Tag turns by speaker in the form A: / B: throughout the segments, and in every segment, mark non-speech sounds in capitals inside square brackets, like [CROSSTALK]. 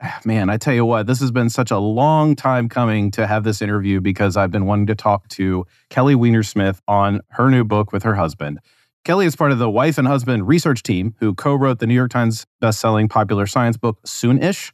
A: [SIGHS] man, I tell you what, this has been such a long time coming to have this interview because I've been wanting to talk to Kelly Weinersmith on her new book with her husband. Kelly is part of the wife and husband research team who co wrote the New York Times bestselling popular science book Soonish.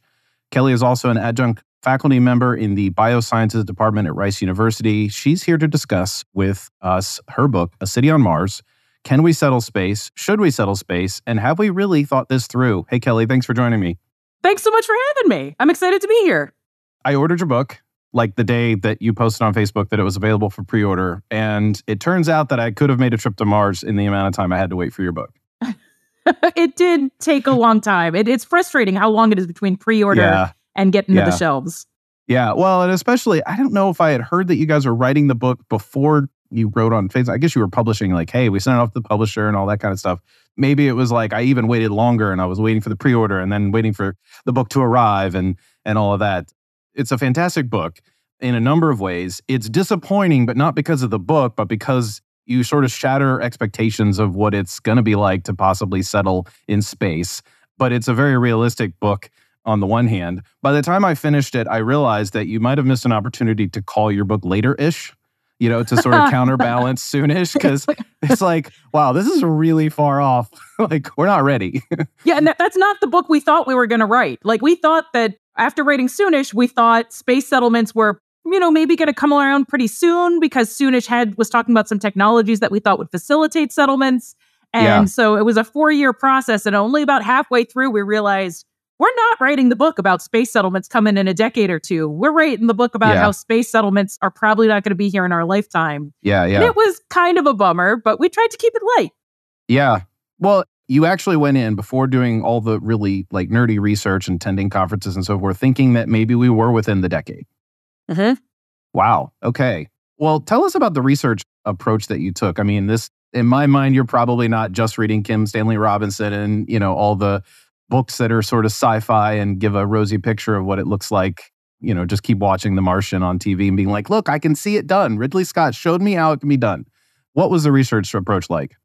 A: Kelly is also an adjunct faculty member in the biosciences department at Rice University. She's here to discuss with us her book, A City on Mars. Can we settle space? Should we settle space? And have we really thought this through? Hey, Kelly, thanks for joining me.
B: Thanks so much for having me. I'm excited to be here.
A: I ordered your book like the day that you posted on Facebook that it was available for pre order. And it turns out that I could have made a trip to Mars in the amount of time I had to wait for your book. [LAUGHS]
B: it did take a long time. It, it's frustrating how long it is between pre order yeah. and getting yeah. to the shelves.
A: Yeah. Well, and especially, I don't know if I had heard that you guys were writing the book before you wrote on Facebook. I guess you were publishing, like, hey, we sent it off to the publisher and all that kind of stuff maybe it was like I even waited longer and I was waiting for the pre-order and then waiting for the book to arrive and and all of that. It's a fantastic book in a number of ways. It's disappointing, but not because of the book, but because you sort of shatter expectations of what it's going to be like to possibly settle in space. But it's a very realistic book on the one hand. By the time I finished it, I realized that you might have missed an opportunity to call your book later ish you know, to sort of [LAUGHS] counterbalance soonish because [LAUGHS] it's like, wow, this is really far off. [LAUGHS] like, we're not ready.
B: yeah, and that's not the book we thought we were going to write. Like, we thought that after writing Soonish, we thought space settlements were, you know, maybe going to come around pretty soon because Soonish had was talking about some technologies that we thought would facilitate settlements. And yeah. so it was a four year process. And only about halfway through, we realized we're not writing the book about space settlements coming in a decade or two. We're writing the book about yeah. how space settlements are probably not going to be here in our lifetime.
A: Yeah, yeah.
B: And it was kind of a bummer, but we tried to keep it light.
A: Yeah. Well, you actually went in before doing all the really like nerdy research and attending conferences and so forth, thinking that maybe we were within the decade.
B: Mm-hmm.
A: Wow. Okay. Well, tell us about the research approach that you took. I mean, this in my mind, you're probably not just reading Kim Stanley Robinson and you know all the books that are sort of sci-fi and give a rosy picture of what it looks like you know just keep watching the martian on tv and being like look i can see it done ridley scott showed me how it can be done what was the research approach like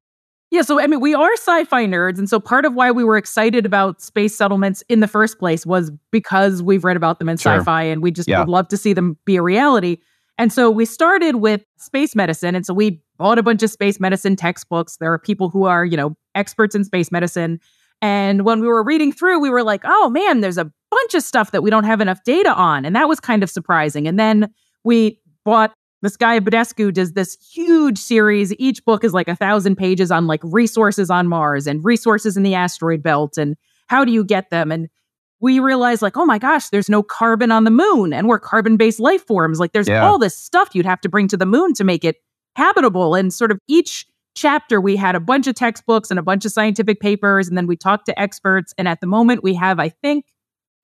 B: yeah, so I mean, we are sci fi nerds. And so part of why we were excited about space settlements in the first place was because we've read about them in sure. sci fi and we just yeah. would love to see them be a reality. And so we started with space medicine. And so we bought a bunch of space medicine textbooks. There are people who are, you know, experts in space medicine. And when we were reading through, we were like, oh man, there's a bunch of stuff that we don't have enough data on. And that was kind of surprising. And then we bought this guy Badescu does this huge series. Each book is like a thousand pages on like resources on Mars and resources in the asteroid belt and how do you get them? And we realized like, oh my gosh, there's no carbon on the moon and we're carbon-based life forms. Like there's yeah. all this stuff you'd have to bring to the moon to make it habitable. And sort of each chapter, we had a bunch of textbooks and a bunch of scientific papers, and then we talked to experts. And at the moment, we have, I think,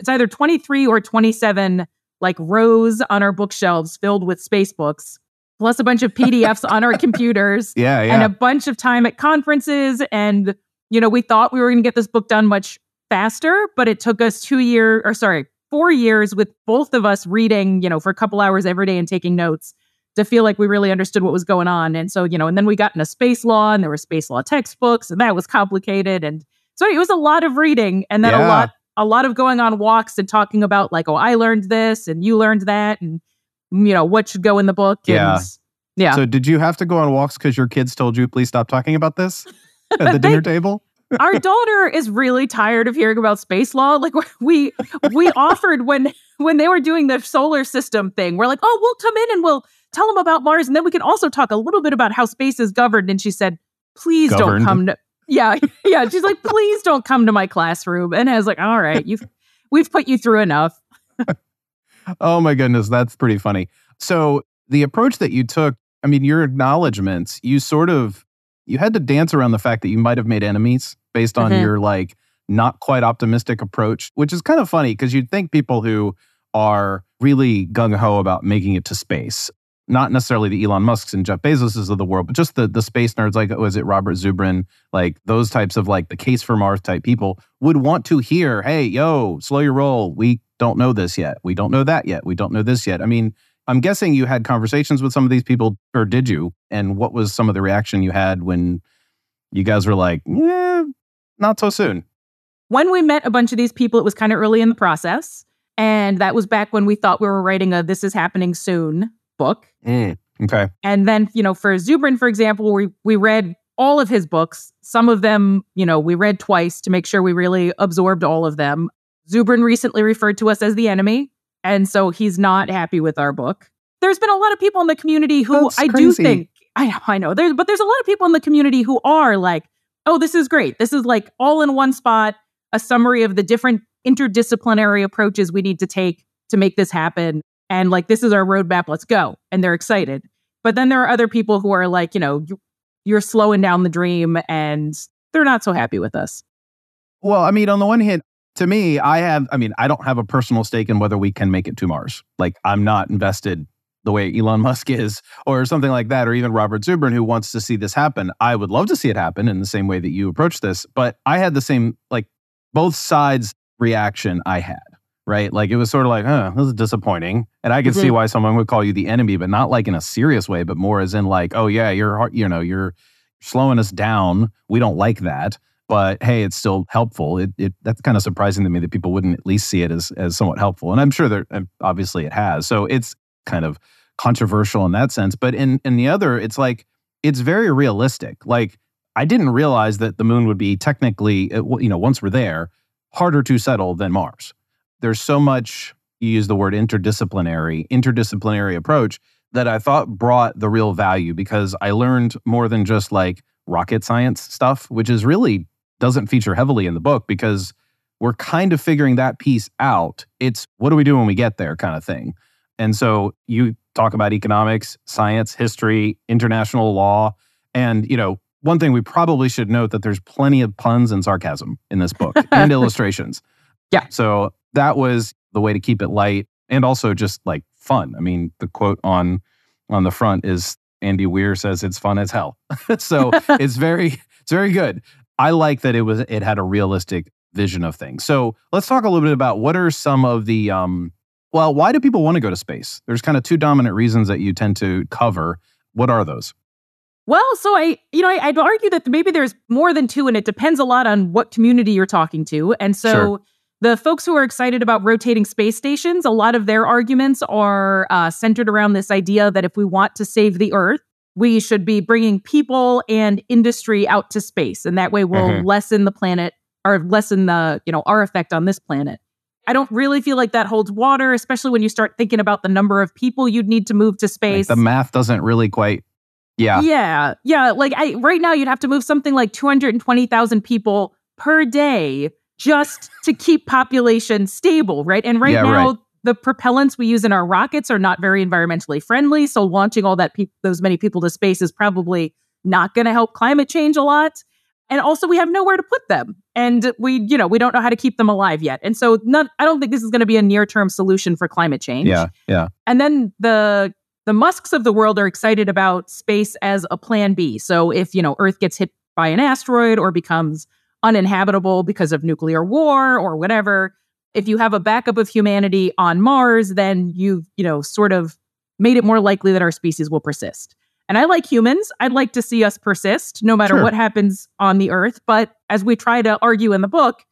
B: it's either 23 or 27 like rows on our bookshelves filled with space books, plus a bunch of PDFs on our computers.
A: Yeah, [LAUGHS] yeah.
B: And a bunch of time at conferences. And, you know, we thought we were going to get this book done much faster, but it took us two years, or sorry, four years with both of us reading, you know, for a couple hours every day and taking notes to feel like we really understood what was going on. And so, you know, and then we got into space law and there were space law textbooks and that was complicated. And so it was a lot of reading and then yeah. a lot, a lot of going on walks and talking about like, oh, I learned this and you learned that and, you know, what should go in the book.
A: Yeah.
B: And, yeah.
A: So did you have to go on walks because your kids told you, please stop talking about this [LAUGHS] at the dinner table?
B: our daughter is really tired of hearing about space law. Like [LAUGHS] we we [LAUGHS] offered when when they were doing the solar system thing, we're like, oh, we'll come in and we'll tell them about Mars. And then we can also talk a little bit about how space is governed. And she said, please governed. don't come to, yeah, [LAUGHS] yeah. She's like, please don't come to my classroom. And I was like, all right, you've, we've put you through enough.
A: oh my goodness. That's pretty funny. So the approach that you took, I mean, your acknowledgments, you sort of, you had to dance around the fact that you might have made enemies based on mm-hmm. your like not quite optimistic approach, which is kind of funny because you'd think people who are really gung ho about making it to space. Not necessarily the Elon Musk's and Jeff Bezoses of the world, but just the the space nerds like was it Robert Zubrin, like those types of like the case for Mars type people would want to hear, hey, yo, slow your roll. We don't know this yet. We don't know that yet. We don't know this yet. I mean, I'm guessing you had conversations with some of these people, or did you? And what was some of the reaction you had when you guys were like, yeah, not so soon?
B: When we met a bunch of these people, it was kind of early in the process. And that was back when we thought we were writing a This Is Happening Soon book.
A: Mm, okay.
B: And then, you know, for Zubrin, for example, we, we read all of his books. Some of them, you know, we read twice to make sure we really absorbed all of them. Zubrin recently referred to us as the enemy. And so he's not happy with our book. There's been a lot of people in the community who
A: That's
B: I
A: crazy.
B: do think, I know, I know, there's, but there's a lot of people in the community who are like, oh, this is great. This is like all in one spot, a summary of the different interdisciplinary approaches we need to take to make this happen. And like, this is our roadmap, let's go. And they're excited. But then there are other people who are like, you know, you're slowing down the dream and they're not so happy with us.
A: Well, I mean, on the one hand, to me, I have, I mean, I don't have a personal stake in whether we can make it to Mars. Like, I'm not invested the way Elon Musk is, or something like that, or even Robert Zubrin, who wants to see this happen. I would love to see it happen in the same way that you approach this. But I had the same, like, both sides reaction I had, right? Like, it was sort of like, huh, this is disappointing. And I could mm-hmm. see why someone would call you the enemy, but not like in a serious way, but more as in, like, oh, yeah, you're, you know, you're slowing us down. We don't like that but hey, it's still helpful. It, it that's kind of surprising to me that people wouldn't at least see it as as somewhat helpful, and I'm sure that obviously it has. So it's kind of controversial in that sense, but in in the other, it's like it's very realistic. Like I didn't realize that the moon would be technically, uh, you know, once we're there, harder to settle than Mars. There's so much. You use the word interdisciplinary, interdisciplinary approach that I thought brought the real value because I learned more than just like rocket science stuff, which is really doesn't feature heavily in the book because we're kind of figuring that piece out. It's what do we do when we get there kind of thing. And so you talk about economics, science, history, international law, and you know, one thing we probably should note that there's plenty of puns and sarcasm in this book [LAUGHS] and illustrations.
B: Yeah.
A: So that was the way to keep it light and also just like fun. I mean, the quote on on the front is Andy Weir says it's fun as hell. [LAUGHS] so [LAUGHS] it's very it's very good. I like that it was it had a realistic vision of things. So let's talk a little bit about what are some of the um well, why do people want to go to space? There's kind of two dominant reasons that you tend to cover. What are those?
B: Well, so I, you know, I, would argue that maybe there's more than two, and it depends a lot on what community you're talking to. And so, sure. the folks who are excited about rotating space stations, a lot of their arguments are uh, centered around this idea that if we want to save the Earth, we should be bringing people and industry out to space and that way we'll mm-hmm. lessen the planet or lessen the you know our effect on this planet i don't really feel like that holds water especially when you start thinking about the number of people you'd need to move to space
A: like the math doesn't really quite yeah
B: yeah yeah like i right now you'd have to move something like 220000 people per day just to keep population stable right and right yeah, now right the propellants we use in our rockets are not very environmentally friendly. So launching all that pe- those many people to space is probably not going to help climate change a lot. And also, we have nowhere to put them, and we, you know, we don't know how to keep them alive yet. And so, not, I don't think this is going to be a near term solution for climate change.
A: Yeah, yeah.
B: And then the the Musks of the world are excited about space as a plan B. So if you know Earth gets hit by an asteroid or becomes uninhabitable because of nuclear war or whatever, if you have a backup of humanity on Mars, then you've, you know, sort of made it more likely that our species will persist. And I like humans. I'd like to see us persist no matter sure. what happens on the Earth. But as we try to argue in the book,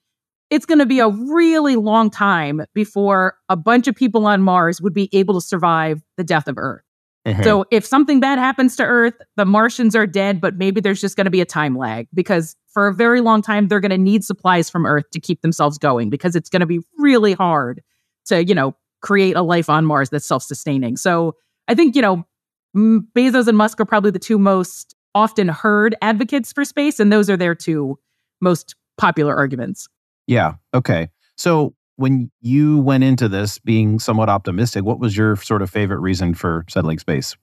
B: it's going to be a really long time before a bunch of people on Mars would be able to survive the death of Earth. Mm-hmm. So if something bad happens to Earth, the Martians are dead, but maybe there's just going to be a time lag because for a very long time they're going to need supplies from Earth to keep themselves going because it's going to be really hard to, you know, create a life on Mars that's self-sustaining. So I think, you know, Bezos and Musk are probably the two most often heard advocates for space and those are their two most popular arguments.
A: Yeah, okay. So when you went into this being somewhat optimistic, what was your sort of favorite reason for settling space?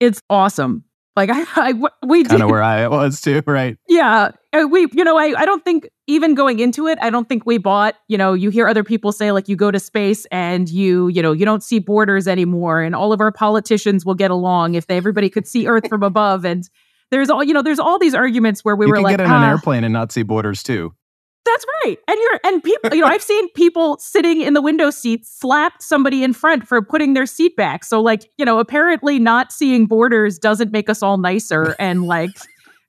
B: It's awesome. Like I, I we
A: kind of where I was too, right?
B: Yeah, uh, we, you know, I, I don't think even going into it, I don't think we bought, you know, you hear other people say like you go to space and you, you know, you don't see borders anymore and all of our politicians will get along if they, everybody could see Earth from [LAUGHS] above. And there's all, you know, there's all these arguments where we
A: you
B: were like,
A: get in ah, an airplane and not see borders too.
B: That's right. And you're and people, you know, I've seen people sitting in the window seat slap somebody in front for putting their seat back. So like, you know, apparently not seeing borders doesn't make us all nicer and like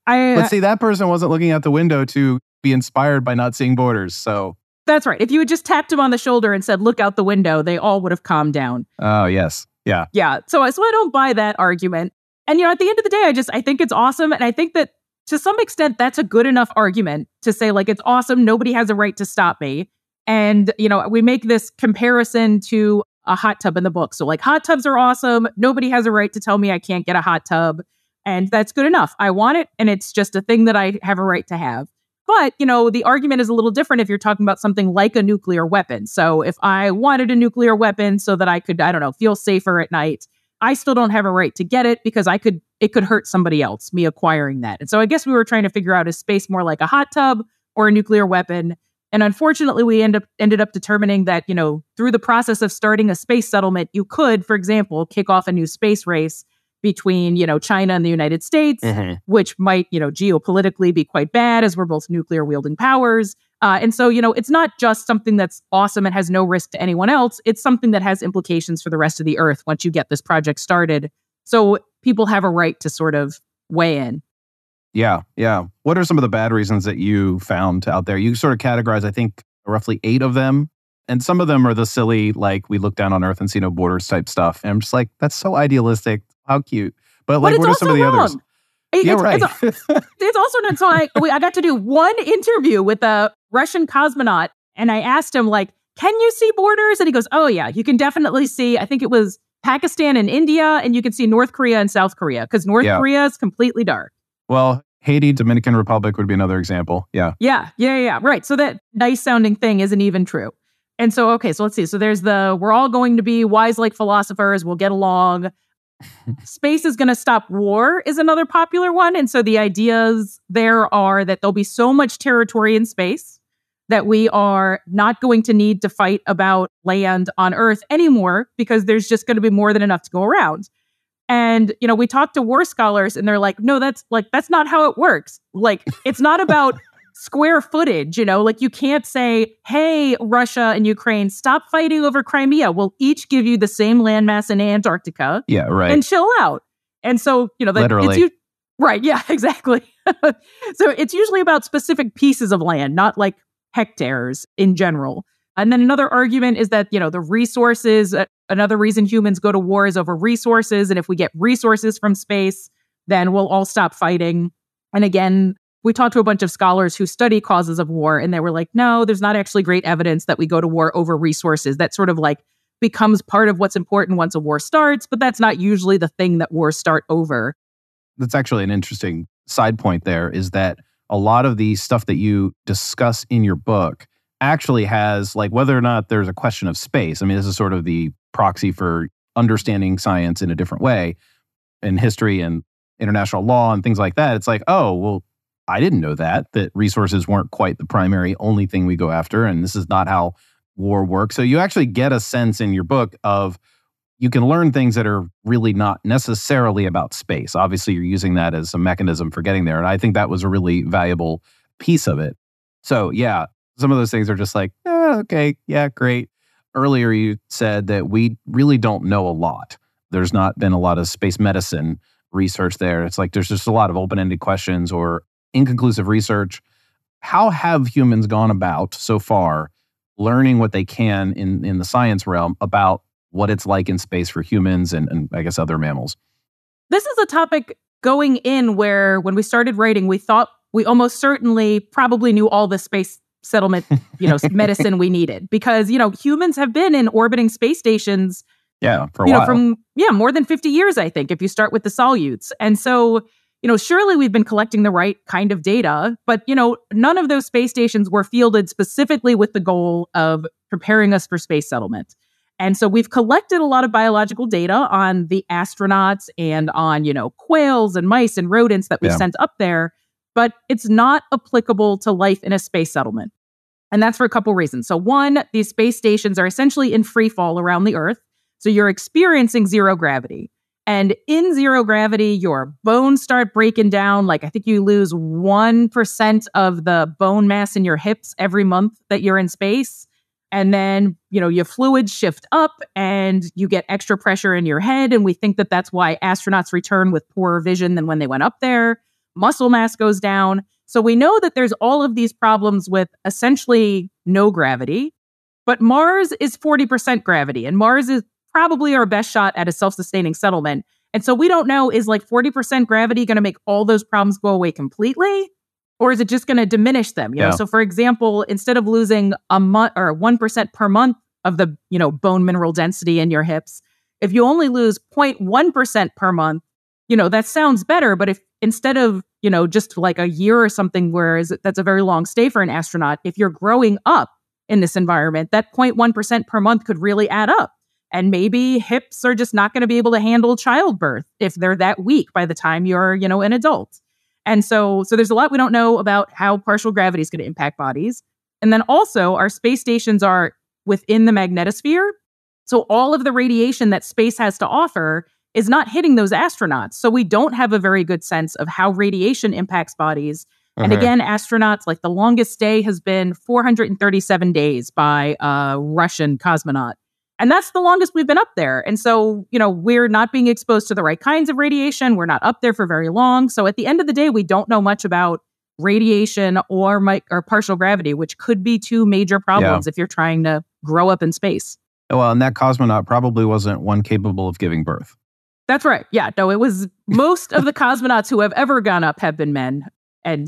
B: I [LAUGHS]
A: But uh, see that person wasn't looking out the window to be inspired by not seeing borders. So
B: That's right. If you had just tapped him on the shoulder and said, "Look out the window," they all would have calmed down.
A: Oh, yes. Yeah.
B: Yeah. So I so I don't buy that argument. And you know, at the end of the day, I just I think it's awesome and I think that to some extent, that's a good enough argument to say, like, it's awesome. Nobody has a right to stop me. And, you know, we make this comparison to a hot tub in the book. So, like, hot tubs are awesome. Nobody has a right to tell me I can't get a hot tub. And that's good enough. I want it. And it's just a thing that I have a right to have. But, you know, the argument is a little different if you're talking about something like a nuclear weapon. So, if I wanted a nuclear weapon so that I could, I don't know, feel safer at night, I still don't have a right to get it because I could it could hurt somebody else me acquiring that. And so I guess we were trying to figure out is space more like a hot tub or a nuclear weapon? And unfortunately, we end up ended up determining that, you know, through the process of starting a space settlement, you could, for example, kick off a new space race between, you know, China and the United States, mm-hmm. which might, you know, geopolitically be quite bad as we're both nuclear wielding powers. Uh, and so, you know, it's not just something that's awesome and has no risk to anyone else. It's something that has implications for the rest of the Earth once you get this project started. So people have a right to sort of weigh in.
A: Yeah, yeah. What are some of the bad reasons that you found out there? You sort of categorize, I think, roughly eight of them. And some of them are the silly, like, we look down on Earth and see no borders type stuff. And I'm just like, that's so idealistic. How cute. But, like,
B: but
A: what are some of the
B: wrong.
A: others?
B: Yeah,
A: it's, right.
B: It's, it's also not so I, I got to do one interview with a Russian cosmonaut, and I asked him, like, can you see borders? And he goes, oh, yeah, you can definitely see. I think it was Pakistan and India, and you can see North Korea and South Korea because North yeah. Korea is completely dark.
A: Well, Haiti, Dominican Republic would be another example. Yeah.
B: Yeah. Yeah. Yeah. Right. So that nice sounding thing isn't even true. And so, okay, so let's see. So there's the we're all going to be wise like philosophers, we'll get along. Space is going to stop war is another popular one. And so the ideas there are that there'll be so much territory in space that we are not going to need to fight about land on Earth anymore because there's just going to be more than enough to go around. And, you know, we talk to war scholars and they're like, no, that's like, that's not how it works. Like, it's not about [LAUGHS] square footage, you know, like you can't say, hey, Russia and Ukraine, stop fighting over Crimea. We'll each give you the same landmass in Antarctica.
A: Yeah, right.
B: And chill out. And so, you know, that,
A: Literally.
B: It's, right. Yeah, [LAUGHS] exactly. so it's usually about specific pieces of land, not like hectares in general. And then another argument is that, you know, the resources, uh, another reason humans go to war is over resources. And if we get resources from space, then we'll all stop fighting. And again, we talked to a bunch of scholars who study causes of war, and they were like, no, there's not actually great evidence that we go to war over resources. That sort of like becomes part of what's important once a war starts, but that's not usually the thing that wars start over.
A: That's actually an interesting side point there is that a lot of the stuff that you discuss in your book actually has like whether or not there's a question of space. I mean, this is sort of the proxy for understanding science in a different way in history and international law and things like that. It's like, oh, well, I didn't know that, that resources weren't quite the primary only thing we go after. And this is not how war works. So you actually get a sense in your book of you can learn things that are really not necessarily about space. Obviously, you're using that as a mechanism for getting there. And I think that was a really valuable piece of it. So, yeah, some of those things are just like, eh, okay, yeah, great. Earlier, you said that we really don't know a lot. There's not been a lot of space medicine research there. It's like there's just a lot of open ended questions or inconclusive research. How have humans gone about so far learning what they can in, in the science realm about what it's like in space for humans and, and I guess other mammals.
B: This is a topic going in where when we started writing, we thought we almost certainly probably knew all the space settlement, you know, [LAUGHS] medicine we needed because, you know, humans have been in orbiting space stations.
A: Yeah, for a
B: you
A: while.
B: know, from yeah, more than 50 years, I think, if you start with the Salyuts. And so, you know, surely we've been collecting the right kind of data, but you know, none of those space stations were fielded specifically with the goal of preparing us for space settlement. And so we've collected a lot of biological data on the astronauts and on, you know, quails and mice and rodents that we've yeah. sent up there. but it's not applicable to life in a space settlement. And that's for a couple reasons. So, one, these space stations are essentially in free fall around the Earth. So, you're experiencing zero gravity. And in zero gravity, your bones start breaking down. Like, I think you lose 1% of the bone mass in your hips every month that you're in space. And then, you know, your fluids shift up and you get extra pressure in your head. And we think that that's why astronauts return with poorer vision than when they went up there. Muscle mass goes down. So we know that there's all of these problems with essentially no gravity, but Mars is 40% gravity, and Mars is probably our best shot at a self sustaining settlement. And so we don't know is like 40% gravity going to make all those problems go away completely? Or is it just going to diminish them? You yeah. know, so for example, instead of losing a month or 1% per month of the, you know, bone mineral density in your hips, if you only lose 0.1% per month, you know, that sounds better. But if instead of, you know, just like a year or something, whereas that's a very long stay for an astronaut, if you're growing up in this environment, that 0.1% per month could really add up. And maybe hips are just not going to be able to handle childbirth if they're that weak by the time you're, you know, an adult. And so, so there's a lot we don't know about how partial gravity is going to impact bodies. And then also, our space stations are within the magnetosphere. So all of the radiation that space has to offer is not hitting those astronauts. So we don't have a very good sense of how radiation impacts bodies. Uh-huh. And again, astronauts, like the longest stay has been 437 days by a Russian cosmonaut. And that's the longest we've been up there. And so, you know, we're not being exposed to the right kinds of radiation. We're not up there for very long. So at the end of the day, we don't know much about radiation or mi- or partial gravity, which could be two major problems yeah. if you're trying to grow up in space.
A: Well, and that cosmonaut probably wasn't one capable of giving birth.
B: That's right. Yeah. No, it was most of the cosmonauts who have ever gone up have been men. And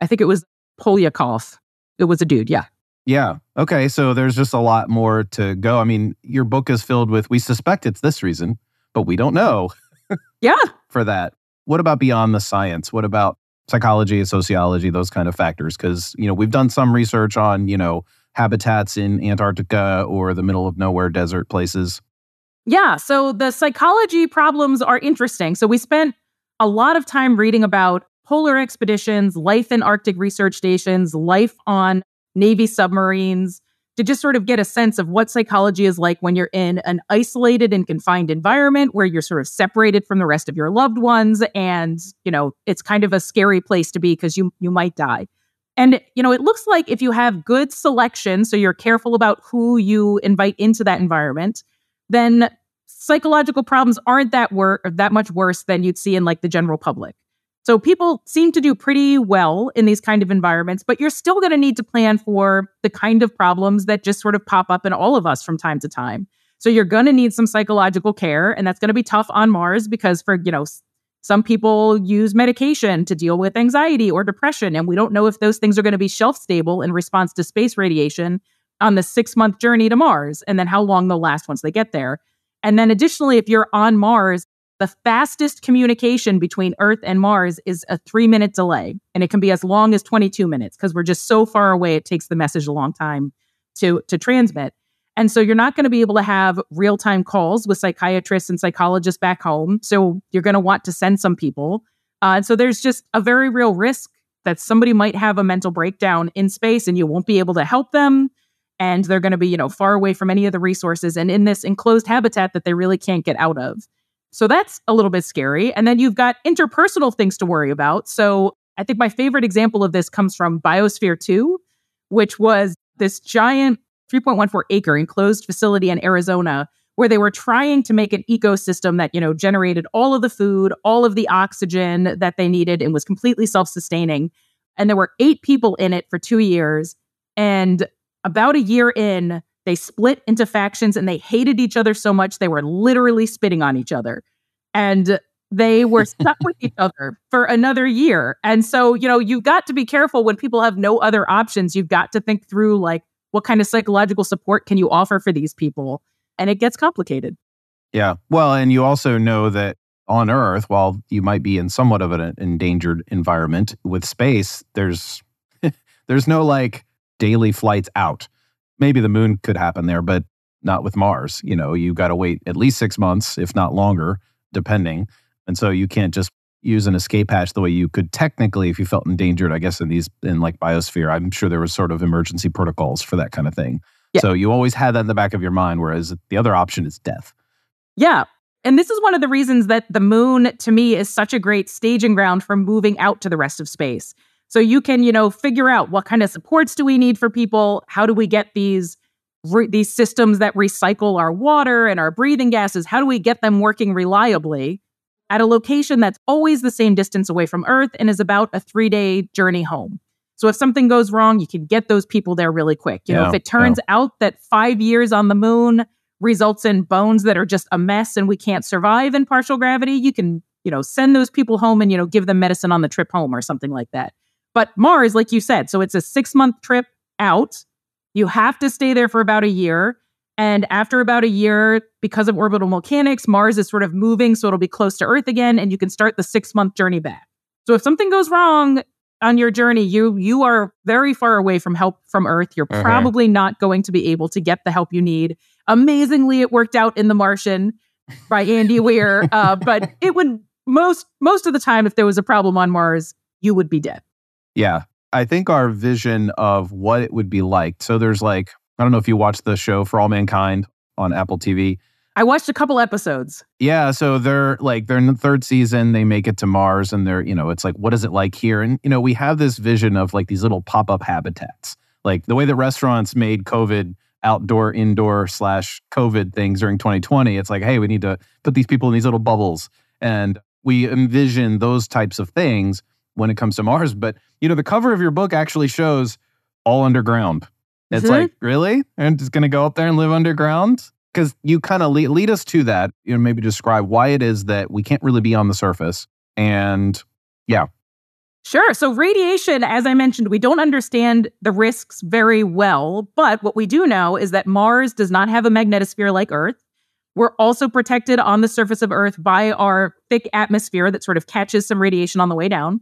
B: I think it was Polyakov. It was a dude. Yeah.
A: Yeah. Okay. So there's just a lot more to go. I mean, your book is filled with, we suspect it's this reason, but we don't know.
B: yeah. [LAUGHS]
A: For that. What about beyond the science? What about psychology, sociology, those kind of factors? Because, you know, we've done some research on, you know, habitats in Antarctica or the middle of nowhere desert places.
B: Yeah. So the psychology problems are interesting. So we spent a lot of time reading about polar expeditions, life in Arctic research stations, life on Navy submarines to just sort of get a sense of what psychology is like when you're in an isolated and confined environment where you're sort of separated from the rest of your loved ones and you know it's kind of a scary place to be because you you might die and you know it looks like if you have good selection so you're careful about who you invite into that environment then psychological problems aren't that wor- that much worse than you'd see in like the general public. So people seem to do pretty well in these kind of environments, but you're still going to need to plan for the kind of problems that just sort of pop up in all of us from time to time. So you're going to need some psychological care and that's going to be tough on Mars because for, you know, some people use medication to deal with anxiety or depression and we don't know if those things are going to be shelf stable in response to space radiation on the 6-month journey to Mars and then how long they'll last once they get there. And then additionally, if you're on Mars, the fastest communication between Earth and Mars is a three minute delay. And it can be as long as 22 minutes because we're just so far away, it takes the message a long time to, to transmit. And so you're not going to be able to have real time calls with psychiatrists and psychologists back home. So you're going to want to send some people. Uh, and so there's just a very real risk that somebody might have a mental breakdown in space and you won't be able to help them and they're going to be, you know, far away from any of the resources and in this enclosed habitat that they really can't get out of. So that's a little bit scary. And then you've got interpersonal things to worry about. So I think my favorite example of this comes from Biosphere 2, which was this giant 3.14 acre enclosed facility in Arizona where they were trying to make an ecosystem that, you know, generated all of the food, all of the oxygen that they needed and was completely self-sustaining. And there were 8 people in it for 2 years and about a year in, they split into factions and they hated each other so much they were literally spitting on each other. And they were [LAUGHS] stuck with each other for another year. And so, you know, you've got to be careful when people have no other options. You've got to think through like what kind of psychological support can you offer for these people? And it gets complicated.
A: Yeah. Well, and you also know that on Earth, while you might be in somewhat of an endangered environment with space, there's [LAUGHS] there's no like daily flights out. Maybe the moon could happen there, but not with Mars. You know, you got to wait at least six months, if not longer, depending. And so you can't just use an escape hatch the way you could technically if you felt endangered i guess in these in like biosphere i'm sure there was sort of emergency protocols for that kind of thing yeah. so you always had that in the back of your mind whereas the other option is death
B: yeah and this is one of the reasons that the moon to me is such a great staging ground for moving out to the rest of space so you can you know figure out what kind of supports do we need for people how do we get these re- these systems that recycle our water and our breathing gases how do we get them working reliably at a location that's always the same distance away from Earth and is about a three day journey home. So if something goes wrong, you can get those people there really quick. You yeah, know, if it turns yeah. out that five years on the moon results in bones that are just a mess and we can't survive in partial gravity, you can, you know, send those people home and, you know, give them medicine on the trip home or something like that. But Mars, like you said, so it's a six month trip out. You have to stay there for about a year. And after about a year, because of orbital mechanics, Mars is sort of moving, so it'll be close to Earth again, and you can start the six month journey back. So if something goes wrong on your journey, you you are very far away from help from Earth. You're uh-huh. probably not going to be able to get the help you need. Amazingly, it worked out in The Martian by Andy Weir, uh, but it would most most of the time, if there was a problem on Mars, you would be dead.
A: Yeah, I think our vision of what it would be like. So there's like I don't know if you watched the show For All Mankind on Apple TV.
B: I watched a couple episodes.
A: Yeah, so they're like they're in the third season. They make it to Mars, and they're you know it's like what is it like here? And you know we have this vision of like these little pop up habitats, like the way that restaurants made COVID outdoor, indoor slash COVID things during 2020. It's like hey, we need to put these people in these little bubbles, and we envision those types of things when it comes to Mars. But you know the cover of your book actually shows all underground it's mm-hmm. like, really? And just going to go up there and live underground? Because you kind of lead, lead us to that. You know, maybe describe why it is that we can't really be on the surface. And yeah.
B: Sure. So, radiation, as I mentioned, we don't understand the risks very well. But what we do know is that Mars does not have a magnetosphere like Earth. We're also protected on the surface of Earth by our thick atmosphere that sort of catches some radiation on the way down.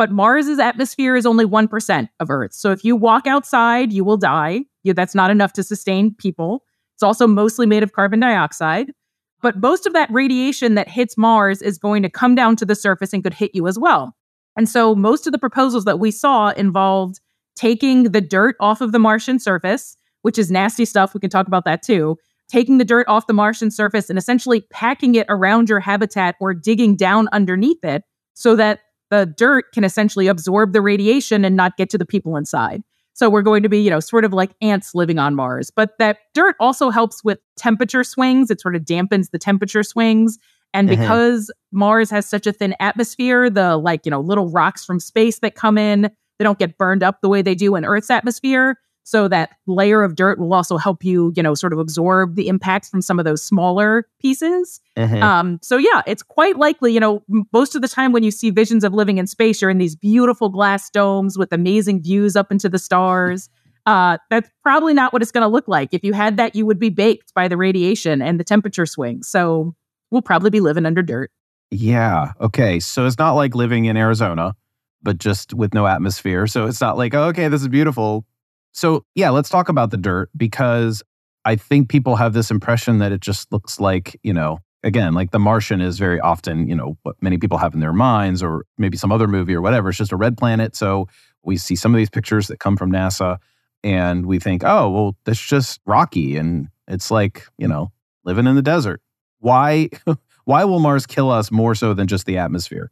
B: But Mars's atmosphere is only 1% of Earth. So if you walk outside, you will die. You, that's not enough to sustain people. It's also mostly made of carbon dioxide. But most of that radiation that hits Mars is going to come down to the surface and could hit you as well. And so most of the proposals that we saw involved taking the dirt off of the Martian surface, which is nasty stuff. We can talk about that too. Taking the dirt off the Martian surface and essentially packing it around your habitat or digging down underneath it so that the dirt can essentially absorb the radiation and not get to the people inside. So we're going to be, you know, sort of like ants living on Mars. But that dirt also helps with temperature swings. It sort of dampens the temperature swings. And mm-hmm. because Mars has such a thin atmosphere, the like, you know, little rocks from space that come in, they don't get burned up the way they do in Earth's atmosphere. So that layer of dirt will also help you, you know, sort of absorb the impacts from some of those smaller pieces. Mm-hmm. Um, so yeah, it's quite likely, you know, most of the time when you see visions of living in space, you're in these beautiful glass domes with amazing views up into the stars. [LAUGHS] Uh, that's probably not what it's going to look like. If you had that, you would be baked by the radiation and the temperature swings. So we'll probably be living under dirt.
A: Yeah. Okay. So it's not like living in Arizona, but just with no atmosphere. So it's not like, oh, okay, this is beautiful. So, yeah, let's talk about the dirt because I think people have this impression that it just looks like, you know, again, like The Martian is very often, you know, what many people have in their minds, or maybe some other movie or whatever. It's just a red planet. So we see some of these pictures that come from NASA and we think, oh, well, that's just rocky and it's like, you know, living in the desert. Why? [LAUGHS] Why will Mars kill us more so than just the atmosphere?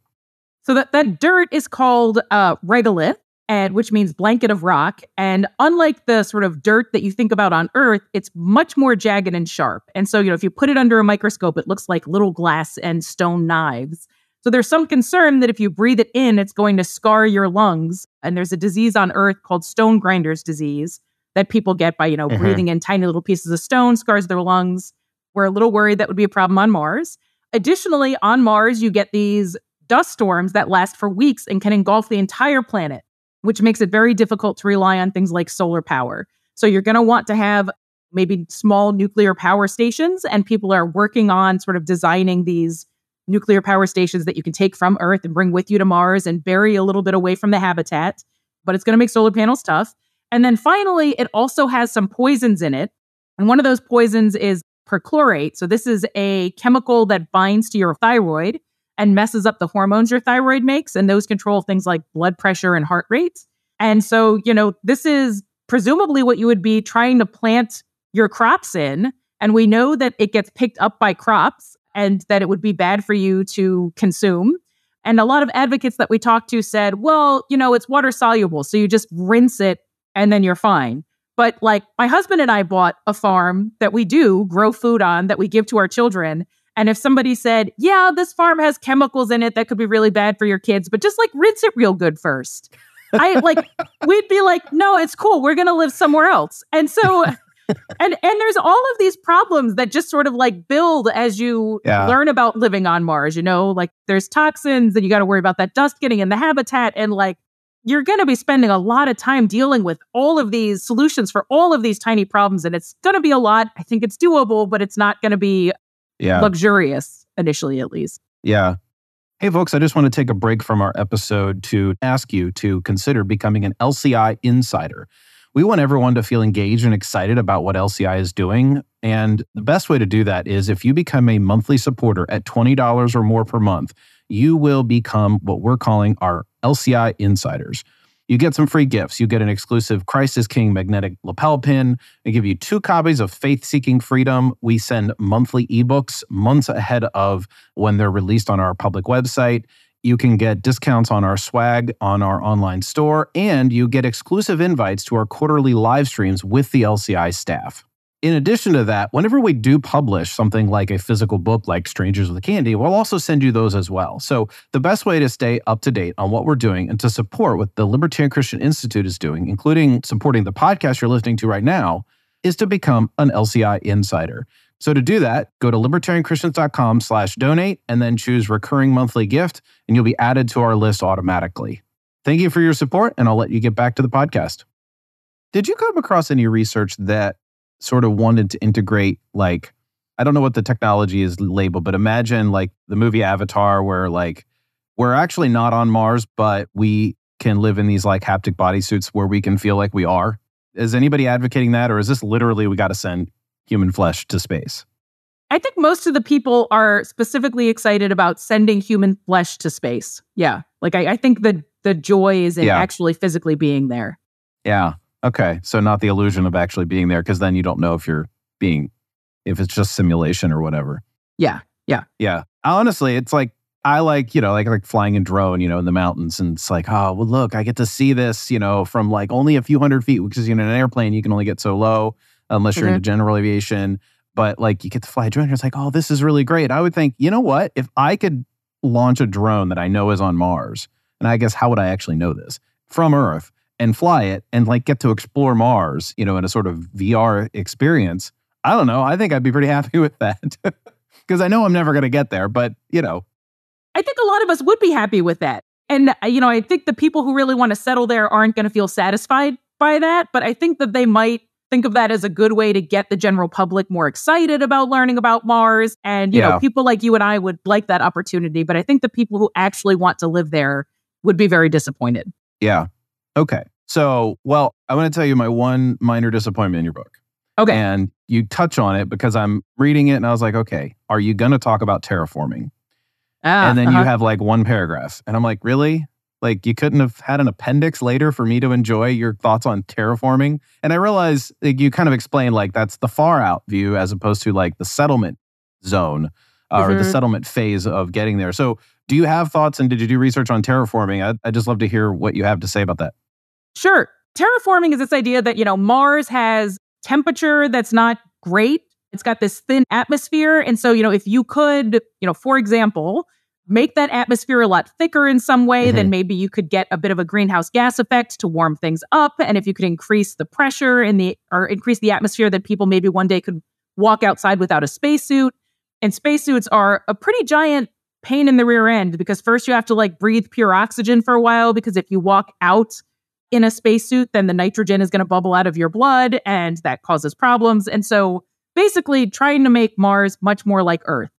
B: So that, that dirt is called uh, regolith, and which means blanket of rock. And unlike the sort of dirt that you think about on Earth, it's much more jagged and sharp. And so, you know, if you put it under a microscope, it looks like little glass and stone knives. So there's some concern that if you breathe it in, it's going to scar your lungs. And there's a disease on Earth called stone grinders disease that people get by, you know, mm-hmm. breathing in tiny little pieces of stone, scars their lungs. We're a little worried that would be a problem on Mars. Additionally, on Mars, you get these dust storms that last for weeks and can engulf the entire planet which makes it very difficult to rely on things like solar power. So you're going to want to have maybe small nuclear power stations, and people are working on sort of designing these nuclear power stations that you can take from Earth and bring with you to Mars and bury a little bit away from the habitat. But it's going to make solar panels tough. And then finally, it also has some poisons in it. And one of those poisons is perchlorate. So this is a chemical that binds to your thyroid and messes up the hormones your thyroid makes. And those control things like blood pressure and heart rate. And so, you know, this is presumably what you would be trying to plant your crops in. And we know that it gets picked up by crops and that it would be bad for you to consume. And a lot of advocates that we talked to said, well, you know, it's water soluble. So you just rinse it and then you're fine. But like my husband and I bought a farm that we do grow food on that we give to our children. And if somebody said, yeah, this farm has chemicals in it that could be really bad for your kids, but just like rinse it real good first. I like, [LAUGHS] we'd be like, no, it's cool. We're going to live somewhere else. And so, [LAUGHS] and, and there's all of these problems that just sort of like build as you yeah. learn about living on Mars, you know, like there's toxins and you got to worry about that dust getting in the habitat. And like, you're going to be spending a lot of time dealing with all of these solutions for all of these tiny problems. And it's going to be a lot. I think it's doable, but it's not going to be yeah. luxurious initially, at least.
A: Yeah. Hey, folks, I just want to take a break from our episode to ask you to consider becoming an LCI insider. We want everyone to feel engaged and excited about what LCI is doing. And the best way to do that is if you become a monthly supporter at $20 or more per month, you will become what we're calling our LCI insiders you get some free gifts. You get an exclusive Christ is King magnetic lapel pin. We give you two copies of Faith Seeking Freedom. We send monthly ebooks months ahead of when they're released on our public website. You can get discounts on our swag on our online store, and you get exclusive invites to our quarterly live streams with the LCI staff in addition to that, whenever we do publish something like a physical book like Strangers with Candy, we'll also send you those as well. So, the best way to stay up to date on what we're doing and to support what the Libertarian Christian Institute is doing, including supporting the podcast you're listening to right now, is to become an LCI insider. So to do that, go to libertarianchristians.com slash donate and then choose recurring monthly gift, and you'll be added to our list automatically. Thank you for your support, and I'll let you get back to the podcast. Did you come across any research that sort of wanted to integrate like I don't know what the technology is labeled, but imagine like the movie Avatar where like we're actually not on Mars, but we can live in these like haptic bodysuits where we can feel like we are. Is anybody advocating that or is this literally we got to send human flesh to space?
B: I think most of the people are specifically excited about sending human flesh to space. Yeah. Like I, I think the the joy is in yeah. actually physically being there.
A: Yeah. Okay. So not the illusion of actually being there because then you don't know if you're being if it's just simulation or whatever.
B: Yeah. Yeah.
A: Yeah. Honestly, it's like I like, you know, like like flying a drone, you know, in the mountains and it's like, oh, well look, I get to see this, you know, from like only a few hundred feet because you know, in an airplane you can only get so low unless you're mm-hmm. into general aviation. But like you get to fly a drone, it's like, oh, this is really great. I would think, you know what? If I could launch a drone that I know is on Mars, and I guess how would I actually know this? From Earth, and fly it and like get to explore Mars, you know, in a sort of VR experience, I don't know. I think I'd be pretty [LAUGHS] happy with that [LAUGHS] because I know I'm never going to get there, but you know.
B: I think a lot of us would be happy with that. And, uh, you know, I think the people who really want to settle there aren't going to feel satisfied by that, but I think that they might think of that as a good way to get the general public more excited about learning about Mars. And, you yeah. know, people like you and I would like that opportunity, but I think the people who actually want to live there would be very disappointed.
A: Yeah. Okay. So, well, I want to tell you my one minor disappointment in your book.
B: Okay.
A: And you touch on it because I'm reading it and I was like, okay, are you going to talk about terraforming? Ah, and then uh-huh. you have like one paragraph. And I'm like, really? Like, you couldn't have had an appendix later for me to enjoy your thoughts on terraforming? And I realize like, you kind of explained like that's the far out view as opposed to like the settlement zone uh, mm-hmm. or the mm-hmm. settlement phase of getting there. So, do you have thoughts and did you do research on terraforming? I, I'd just love to hear what you have to say about that.
B: Sure. Terraforming is this idea that, you know, Mars has temperature that's not great. It's got this thin atmosphere. And so, you know, if you could, you know, for example, make that atmosphere a lot thicker in some way, mm-hmm. then maybe you could get a bit of a greenhouse gas effect to warm things up. And if you could increase the pressure in the or increase the atmosphere, that people maybe one day could walk outside without a spacesuit. And spacesuits are a pretty giant pain in the rear end because first you have to like breathe pure oxygen for a while because if you walk out in a spacesuit, then the nitrogen is going to bubble out of your blood and that causes problems. And so basically trying to make Mars much more like Earth.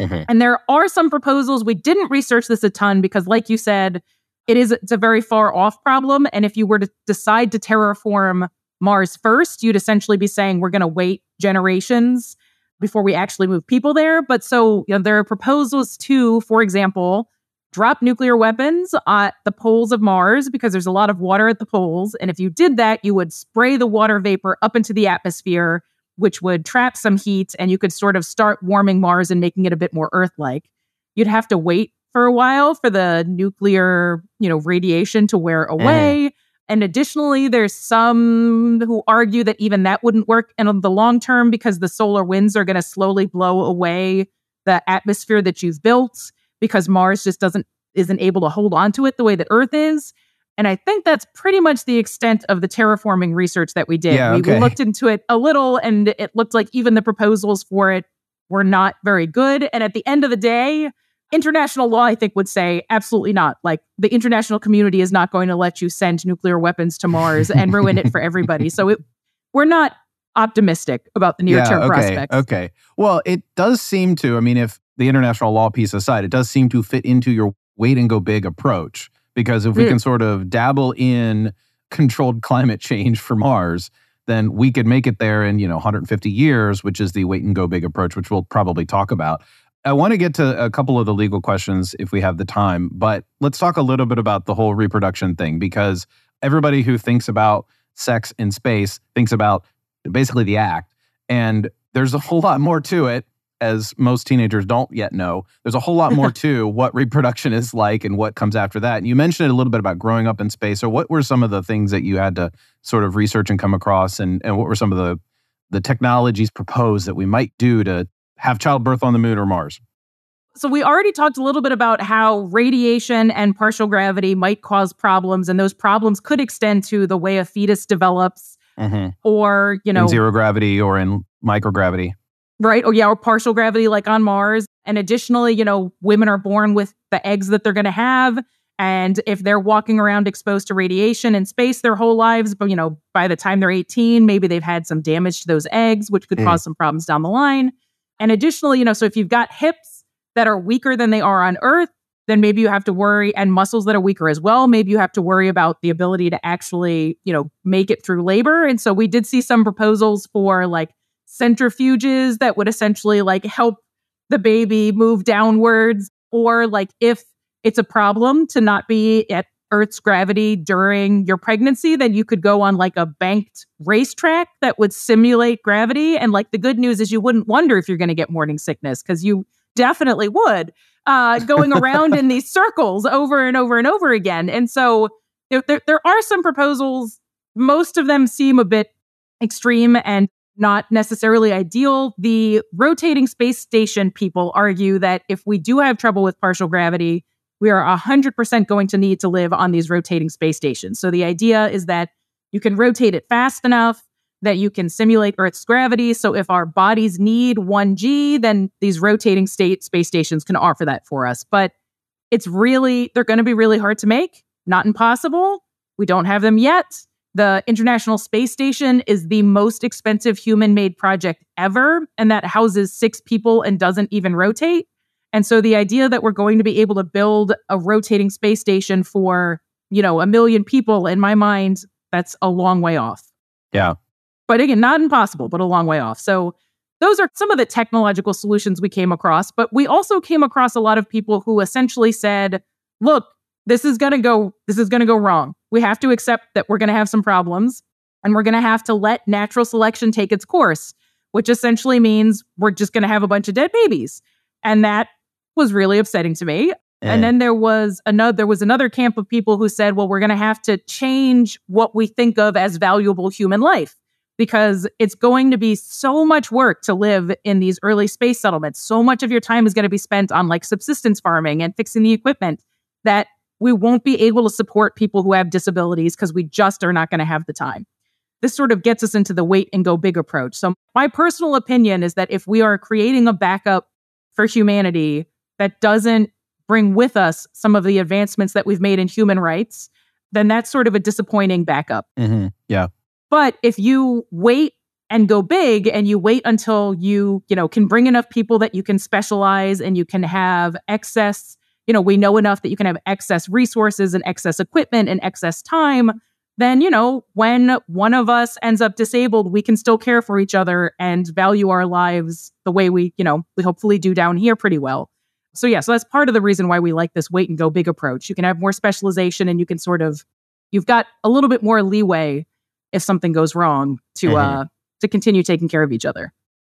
B: Mm-hmm. And there are some proposals. We didn't research this a ton because, like you said, it is it's a very far off problem. And if you were to decide to terraform Mars first, you'd essentially be saying we're going to wait generations before we actually move people there. But so you know, there are proposals to, for example, drop nuclear weapons at the poles of Mars because there's a lot of water at the poles. And if you did that, you would spray the water vapor up into the atmosphere, which would trap some heat, and you could sort of start warming Mars and making it a bit more Earth like. You'd have to wait for a while for the nuclear, you know, radiation to wear mm-hmm. away. Mm. And additionally, there's some who argue that even that wouldn't work in the long term because the solar winds are going to slowly blow away the atmosphere that you've built because Mars just doesn't isn't able to hold on to it the way that Earth is. And I think that's pretty much the extent of the terraforming research that we did.
A: Yeah,
B: okay. we, looked into it a little and it looked like even the proposals for it were not very good. And at the end of the day, international law, I think, would say absolutely not. Like the international community is not going to let you send nuclear weapons to Mars and ruin it for everybody. So it, we're not optimistic about the near term
A: yeah, okay,
B: prospects.
A: Okay. Well, it does seem to, I mean, if the international law piece aside, it does seem to fit into your wait and go big approach. Because if we mm. can sort of dabble in controlled [LAUGHS] climate change for Mars, then we could make it there in, you know, 150 years, which is the wait and go big approach, which we'll probably talk about. I want to get to a couple of the legal questions if we have the time, but let's talk a little bit about the whole reproduction thing because everybody who thinks about sex in space thinks about basically the act. And there's a whole lot more to it, as most teenagers don't yet know. There's a whole lot more [LAUGHS] to what reproduction is like and what comes after that. And you mentioned a little bit about growing up in space. So, what were some of the things that you had to sort of research and come across? And, and what were some of the, the technologies proposed that we might do to have childbirth on the moon or Mars?
B: So, we already talked a little bit about how radiation and partial gravity might cause problems, and those problems could extend to the way a fetus develops, mm-hmm. or, you know,
A: in zero gravity or in microgravity.
B: Right. Or, yeah, or partial gravity like on Mars. And additionally, you know, women are born with the eggs that they're going to have. And if they're walking around exposed to radiation in space their whole lives, but, you know, by the time they're 18, maybe they've had some damage to those eggs, which could mm. cause some problems down the line. And additionally, you know, so if you've got hips that are weaker than they are on Earth, then maybe you have to worry, and muscles that are weaker as well, maybe you have to worry about the ability to actually, you know, make it through labor. And so we did see some proposals for like centrifuges that would essentially like help the baby move downwards, or like if it's a problem to not be at Earth's gravity during your pregnancy, then you could go on like a banked racetrack that would simulate gravity. And like the good news is you wouldn't wonder if you're going to get morning sickness because you definitely would uh, going around in these [LAUGHS] circles over and over and over again. And so there, there, there are some proposals. Most of them seem a bit extreme and not necessarily ideal. The rotating space station people argue that if we do have trouble with partial gravity, we are 100% going to need to live on these rotating space stations. So the idea is that you can rotate it fast enough that you can simulate Earth's gravity. So if our bodies need 1G, then these rotating state space stations can offer that for us. But it's really, they're going to be really hard to make, not impossible. We don't have them yet. The International Space Station is the most expensive human made project ever, and that houses six people and doesn't even rotate. And so the idea that we're going to be able to build a rotating space station for, you know, a million people in my mind, that's a long way off.
A: Yeah.
B: But again, not impossible, but a long way off. So those are some of the technological solutions we came across, but we also came across a lot of people who essentially said, look, this is going to go this is going to go wrong. We have to accept that we're going to have some problems and we're going to have to let natural selection take its course, which essentially means we're just going to have a bunch of dead babies. And that was really upsetting to me. And eh. then there was another there was another camp of people who said, well, we're going to have to change what we think of as valuable human life because it's going to be so much work to live in these early space settlements. So much of your time is going to be spent on like subsistence farming and fixing the equipment that we won't be able to support people who have disabilities because we just are not going to have the time. This sort of gets us into the wait and go big approach. So, my personal opinion is that if we are creating a backup for humanity that doesn't bring with us some of the advancements that we've made in human rights, then that's sort of a disappointing backup.
A: Mm-hmm. Yeah.
B: But if you wait and go big and you wait until you, you know, can bring enough people that you can specialize and you can have excess, you know, we know enough that you can have excess resources and excess equipment and excess time, then, you know, when one of us ends up disabled, we can still care for each other and value our lives the way we, you know, we hopefully do down here pretty well. So, yeah, so that's part of the reason why we like this wait and go big approach. You can have more specialization and you can sort of, you've got a little bit more leeway if something goes wrong to, mm-hmm. uh, to continue taking care of each other.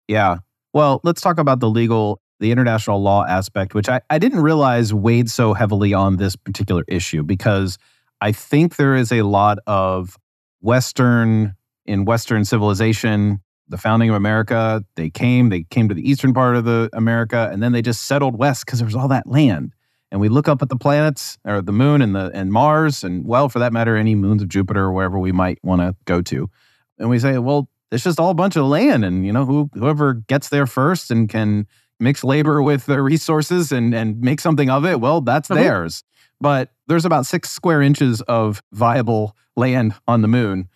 A: Yeah. Well, let's talk about the legal, the international law aspect, which I, I didn't realize weighed so heavily on this particular issue because I think there is a lot of Western, in Western civilization, the founding of America, they came, they came to the eastern part of the America, and then they just settled west because there was all that land. And we look up at the planets or the moon and the and Mars, and well, for that matter, any moons of Jupiter or wherever we might want to go to. And we say, well, it's just all a bunch of land. And you know, who whoever gets there first and can mix labor with the resources and and make something of it, well, that's mm-hmm. theirs but there's about six square inches of viable land on the moon.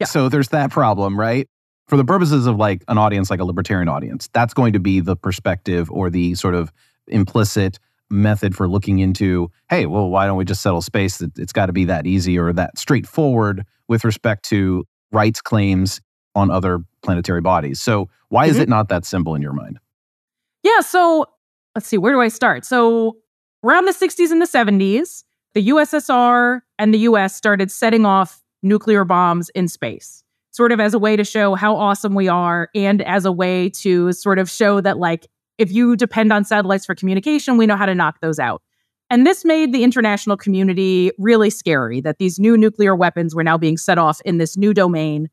A: Yeah. So there's that problem, right? For the purposes of like an audience, like a libertarian audience, that's going to be the perspective or the sort of implicit method for looking into hey, well, why don't we just settle space? It's got to be that easy or that straightforward with respect to rights claims on other planetary bodies. So why mm-hmm. is it not that simple in your mind?
B: Yeah. So let's see, where do I start? So Around the 60s and the 70s, the USSR and the US started setting off nuclear bombs in space, sort of as a way to show how awesome we are and as a way to sort of show that, like, if you depend on satellites for communication, we know how to knock those out. And this made the international community really scary that these new nuclear weapons were now being set off in this new domain.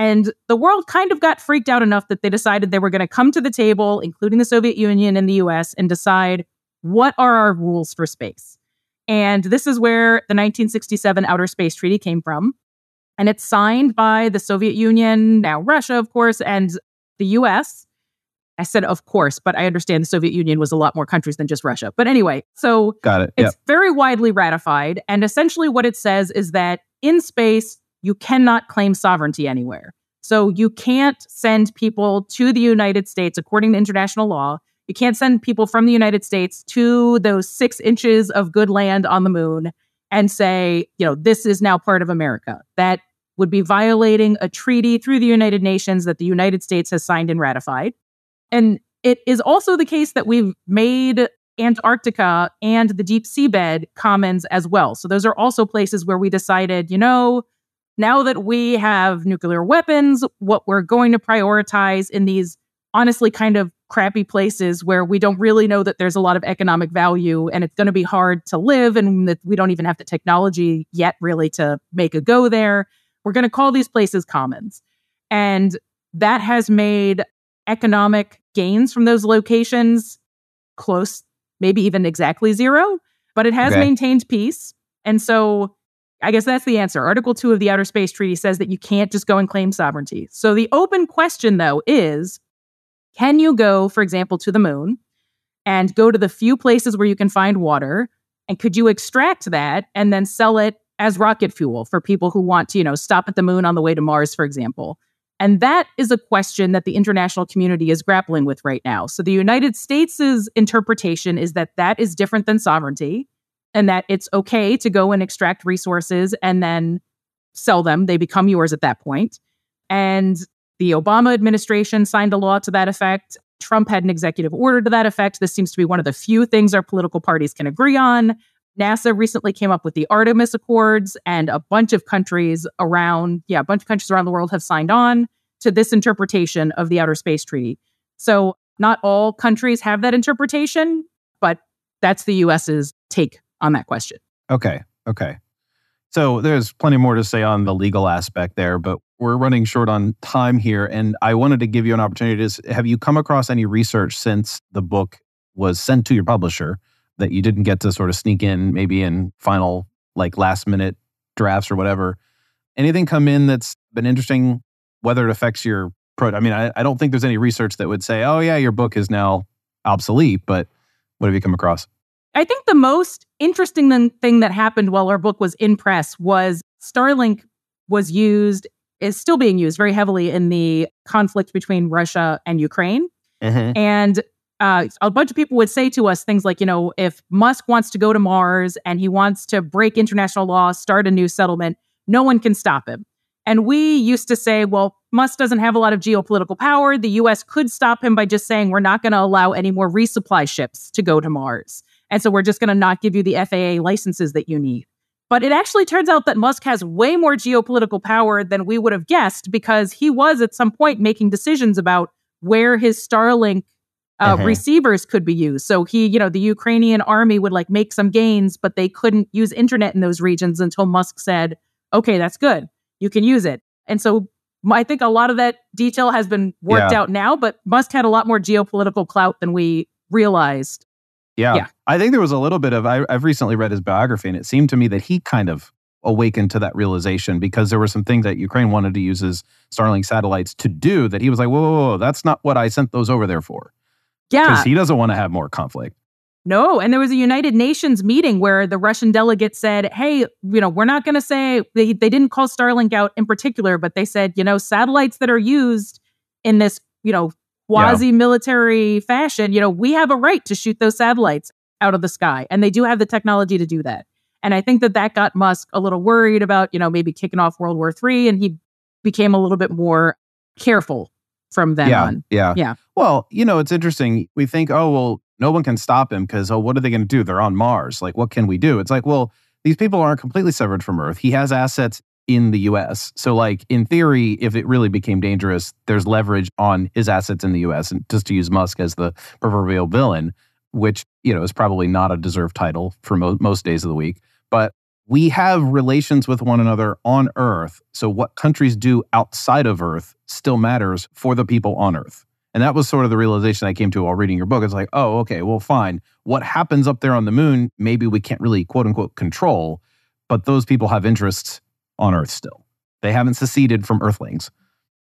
B: And the world kind of got freaked out enough that they decided they were going to come to the table, including the Soviet Union and the US, and decide what are our rules for space? And this is where the 1967 Outer Space Treaty came from. And it's signed by the Soviet Union, now Russia, of course, and the US. I said, of course, but I understand the Soviet Union was a lot more countries than just Russia. But anyway, so
A: Got it.
B: it's yep. very widely ratified. And essentially, what it says is that in space, you cannot claim sovereignty anywhere. So you can't send people to the United States, according to international law, you can't send people from the United States to those six inches of good land on the moon and say, you know, this is now part of America. That would be violating a treaty through the United Nations that the United States has signed and ratified. And it is also the case that we've made Antarctica and the deep seabed commons as well. So those are also places where we decided, you know, now that we have nuclear weapons, what we're going to prioritize in these honestly kind of crappy places where we don't really know that there's a lot of economic value and it's going to be hard to live and that we don't even have the technology yet really to make a go there. We're going to call these places commons. And that has made economic gains from those locations close, maybe even exactly zero, but it has okay. maintained peace. And so I guess that's the answer. Article 2 of the Outer Space Treaty says that you can't just go and claim sovereignty. So the open question, though, is can you go, for example, to the moon and go to the few places where you can find water? And could you extract that and then sell it as rocket fuel for people who want to, you know, stop at the moon on the way to Mars, for example? And that is a question that the international community is grappling with right now. So the United States' interpretation is that that is different than sovereignty and that it's okay to go and extract resources and then sell them. They become yours at that point. And the Obama administration signed a law to that effect. Trump had an executive order to that effect. This seems to be one of the few things our political parties can agree on. NASA recently came up with the Artemis Accords, and a bunch of countries around, yeah, a bunch of countries around the world have signed on to this interpretation of the Outer Space Treaty. So, not all countries have that interpretation, but that's the US's take on that question.
A: Okay. Okay. So there's plenty more to say on the legal aspect there, but we're running short on time here. And I wanted to give you an opportunity to have you come across any research since the book was sent to your publisher that you didn't get to sort of sneak in maybe in final, like last minute drafts or whatever? Anything come in that's been interesting, whether it affects your pro? I mean, I, I don't think there's any research that would say, oh, yeah, your book is now obsolete, but what have you come across?
B: I think the most interesting thing that happened while our book was in press was Starlink was used, is still being used very heavily in the conflict between Russia and Ukraine. Mm-hmm. And uh, a bunch of people would say to us things like, you know, if Musk wants to go to Mars and he wants to break international law, start a new settlement, no one can stop him. And we used to say, well, Musk doesn't have a lot of geopolitical power. The US could stop him by just saying, we're not going to allow any more resupply ships to go to Mars. And so we're just going to not give you the FAA licenses that you need. But it actually turns out that Musk has way more geopolitical power than we would have guessed because he was at some point making decisions about where his Starlink uh, uh-huh. receivers could be used. So he, you know, the Ukrainian army would like make some gains, but they couldn't use internet in those regions until Musk said, okay, that's good. You can use it. And so I think a lot of that detail has been worked yeah. out now, but Musk had a lot more geopolitical clout than we realized.
A: Yeah. yeah. I think there was a little bit of, I, I've recently read his biography, and it seemed to me that he kind of awakened to that realization because there were some things that Ukraine wanted to use his Starlink satellites to do that he was like, whoa, whoa, whoa, that's not what I sent those over there for.
B: Yeah.
A: Because he doesn't want to have more conflict.
B: No, and there was a United Nations meeting where the Russian delegate said, "Hey, you know, we're not going to say they they didn't call Starlink out in particular, but they said, you know, satellites that are used in this, you know, quasi-military yeah. fashion, you know, we have a right to shoot those satellites out of the sky, and they do have the technology to do that." And I think that that got Musk a little worried about, you know, maybe kicking off World War III, and he became a little bit more careful from then
A: yeah,
B: on.
A: Yeah.
B: Yeah.
A: Well, you know, it's interesting. We think, oh, well, no one can stop him because, oh, what are they going to do? They're on Mars. Like, what can we do? It's like, well, these people aren't completely severed from Earth. He has assets in the US. So, like, in theory, if it really became dangerous, there's leverage on his assets in the US. And just to use Musk as the proverbial villain, which, you know, is probably not a deserved title for mo- most days of the week. But we have relations with one another on Earth. So, what countries do outside of Earth still matters for the people on Earth. And that was sort of the realization I came to while reading your book. It's like, oh, okay, well, fine. What happens up there on the moon, maybe we can't really quote unquote control, but those people have interests on Earth still. They haven't seceded from Earthlings.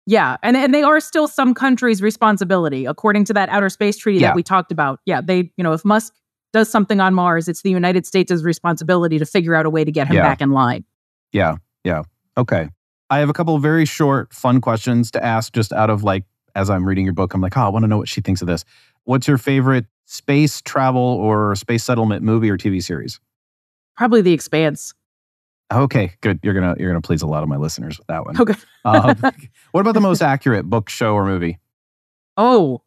B: Yeah. And, and they are still some countries' responsibility, according to that outer space treaty yeah. that we talked about. Yeah. They, you know, if Musk does something on Mars, it's the United States' responsibility to figure out a way to get him yeah. back in line.
A: Yeah. Yeah. Okay. I have a couple of very short, fun questions to ask just out of like as I'm reading your book, I'm like, oh, I want to know what she thinks of this. What's your favorite space travel or space settlement movie or TV series?
B: Probably The Expanse.
A: Okay, good. You're gonna you're gonna please a lot of my listeners with that one.
B: Okay. um, [LAUGHS]
A: what about the most accurate book, show, or movie?
B: Oh,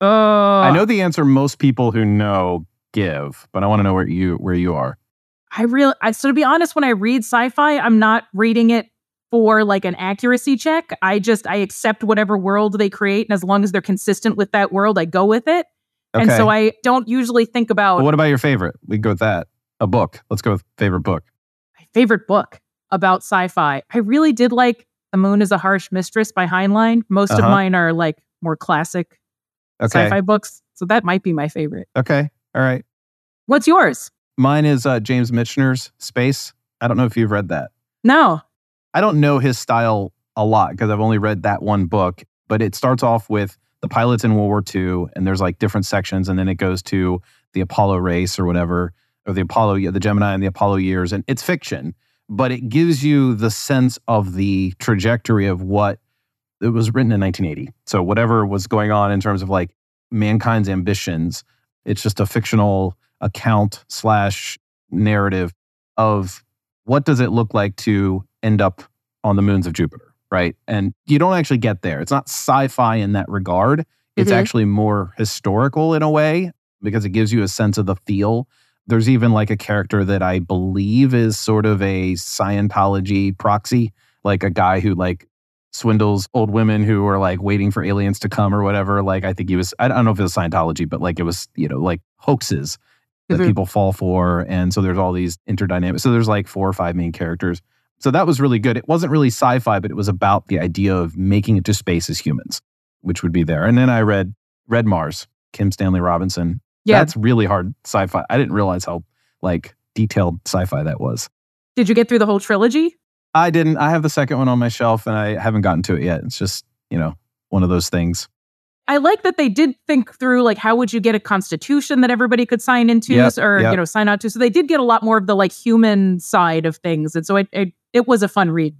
B: uh,
A: I know the answer most people who know give, but I want to know where you where you are.
B: I really, I, so to be honest, when I read sci-fi, I'm not reading it for like an accuracy check. I just I accept whatever world they create, and as long as they're consistent with that world, I go with it. Okay. And so I don't usually think about.
A: Well, what about your favorite? We go with that. A book. Let's go with favorite book.
B: Favorite book about sci-fi. I really did like The Moon is a Harsh Mistress by Heinlein. Most uh-huh. of mine are like more classic okay. sci-fi books, so that might be my favorite.
A: Okay. All right.
B: What's yours?
A: Mine is uh, James Michener's Space. I don't know if you've read that.
B: No.
A: I don't know his style a lot because I've only read that one book, but it starts off with the pilots in World War II, and there's like different sections, and then it goes to the Apollo race or whatever, or the Apollo, the Gemini and the Apollo years, and it's fiction, but it gives you the sense of the trajectory of what it was written in 1980. So whatever was going on in terms of like mankind's ambitions, it's just a fictional account slash narrative of what does it look like to end up on the moons of Jupiter, right? And you don't actually get there. It's not sci fi in that regard. It's mm-hmm. actually more historical in a way because it gives you a sense of the feel. There's even like a character that I believe is sort of a Scientology proxy, like a guy who like swindles old women who are like waiting for aliens to come or whatever. Like I think he was, I don't know if it was Scientology, but like it was, you know, like hoaxes that mm-hmm. people fall for. And so there's all these interdynamics. So there's like four or five main characters. So that was really good. It wasn't really sci fi, but it was about the idea of making it to space as humans, which would be there. And then I read Red Mars, Kim Stanley Robinson. Yeah. That's really hard sci fi. I didn't realize how like detailed sci fi that was.
B: Did you get through the whole trilogy?
A: I didn't. I have the second one on my shelf and I haven't gotten to it yet. It's just, you know, one of those things.
B: I like that they did think through like how would you get a constitution that everybody could sign into yep, or yep. you know sign out to. So they did get a lot more of the like human side of things, and so it, it it was a fun read.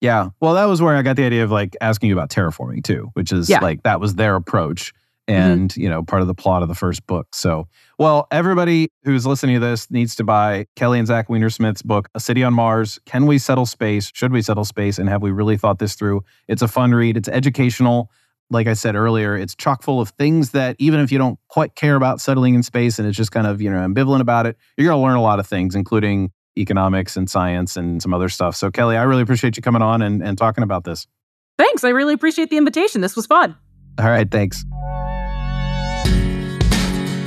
A: Yeah. Well, that was where I got the idea of like asking you about terraforming too, which is yeah. like that was their approach.
C: Mm-hmm. and mm-hmm. you know part of the plot of the first book. So well everybody who's listening to this needs to buy kelly and zach weinersmith's book a city on mars can we settle space? Should we settle space? And have we really thought this through? It's a fun read. It's educational. Like i said earlier it's chock full of things that even if you don't quite care about settling in space and it's just kind of you know ambivalent about it you're going to learn a lot of things including economics and science and some other stuff. So kelly i really appreciate you coming on and, and talking about this.
B: Thanks. I really appreciate the invitation. This was fun.
C: All right. Thanks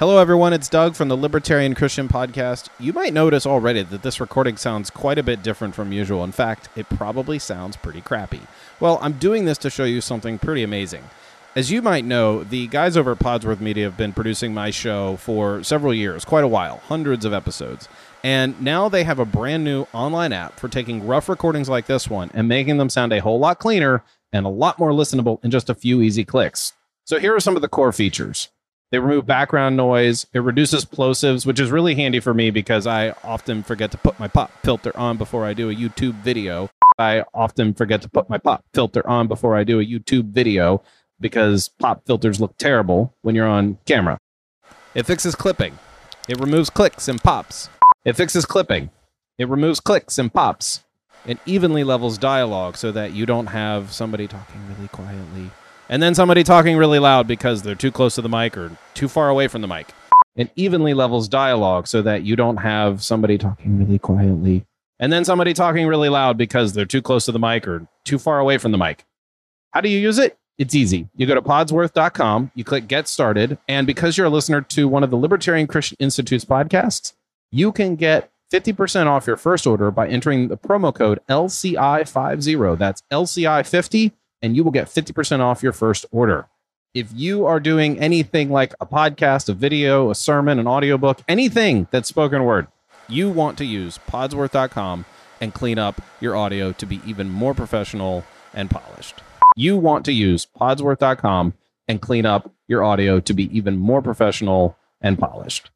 A: Hello, everyone. It's Doug from the Libertarian Christian Podcast. You might notice already that this recording sounds quite a bit different from usual. In fact, it probably sounds pretty crappy. Well, I'm doing this to show you something pretty amazing. As you might know, the guys over at Podsworth Media have been producing my show for several years, quite a while, hundreds of episodes. And now they have a brand new online app for taking rough recordings like this one and making them sound a whole lot cleaner and a lot more listenable in just a few easy clicks. So here are some of the core features. They remove background noise. It reduces plosives, which is really handy for me because I often forget to put my pop filter on before I do a YouTube video. I often forget to put my pop filter on before I do a YouTube video because pop filters look terrible when you're on camera. It fixes clipping. It removes clicks and pops. It fixes clipping. It removes clicks and pops. It evenly levels dialogue so that you don't have somebody talking really quietly and then somebody talking really loud because they're too close to the mic or too far away from the mic. It evenly levels dialogue so that you don't have somebody talking really quietly and then somebody talking really loud because they're too close to the mic or too far away from the mic. How do you use it? It's easy. You go to podsworth.com, you click get started, and because you're a listener to one of the Libertarian Christian Institute's podcasts, you can get 50% off your first order by entering the promo code LCI50. That's LCI50 and you will get 50% off your first order. If you are doing anything like a podcast, a video, a sermon, an audiobook, anything that's spoken word, you want to use podsworth.com and clean up your audio to be even more professional and polished. You want to use podsworth.com and clean up your audio to be even more professional and polished.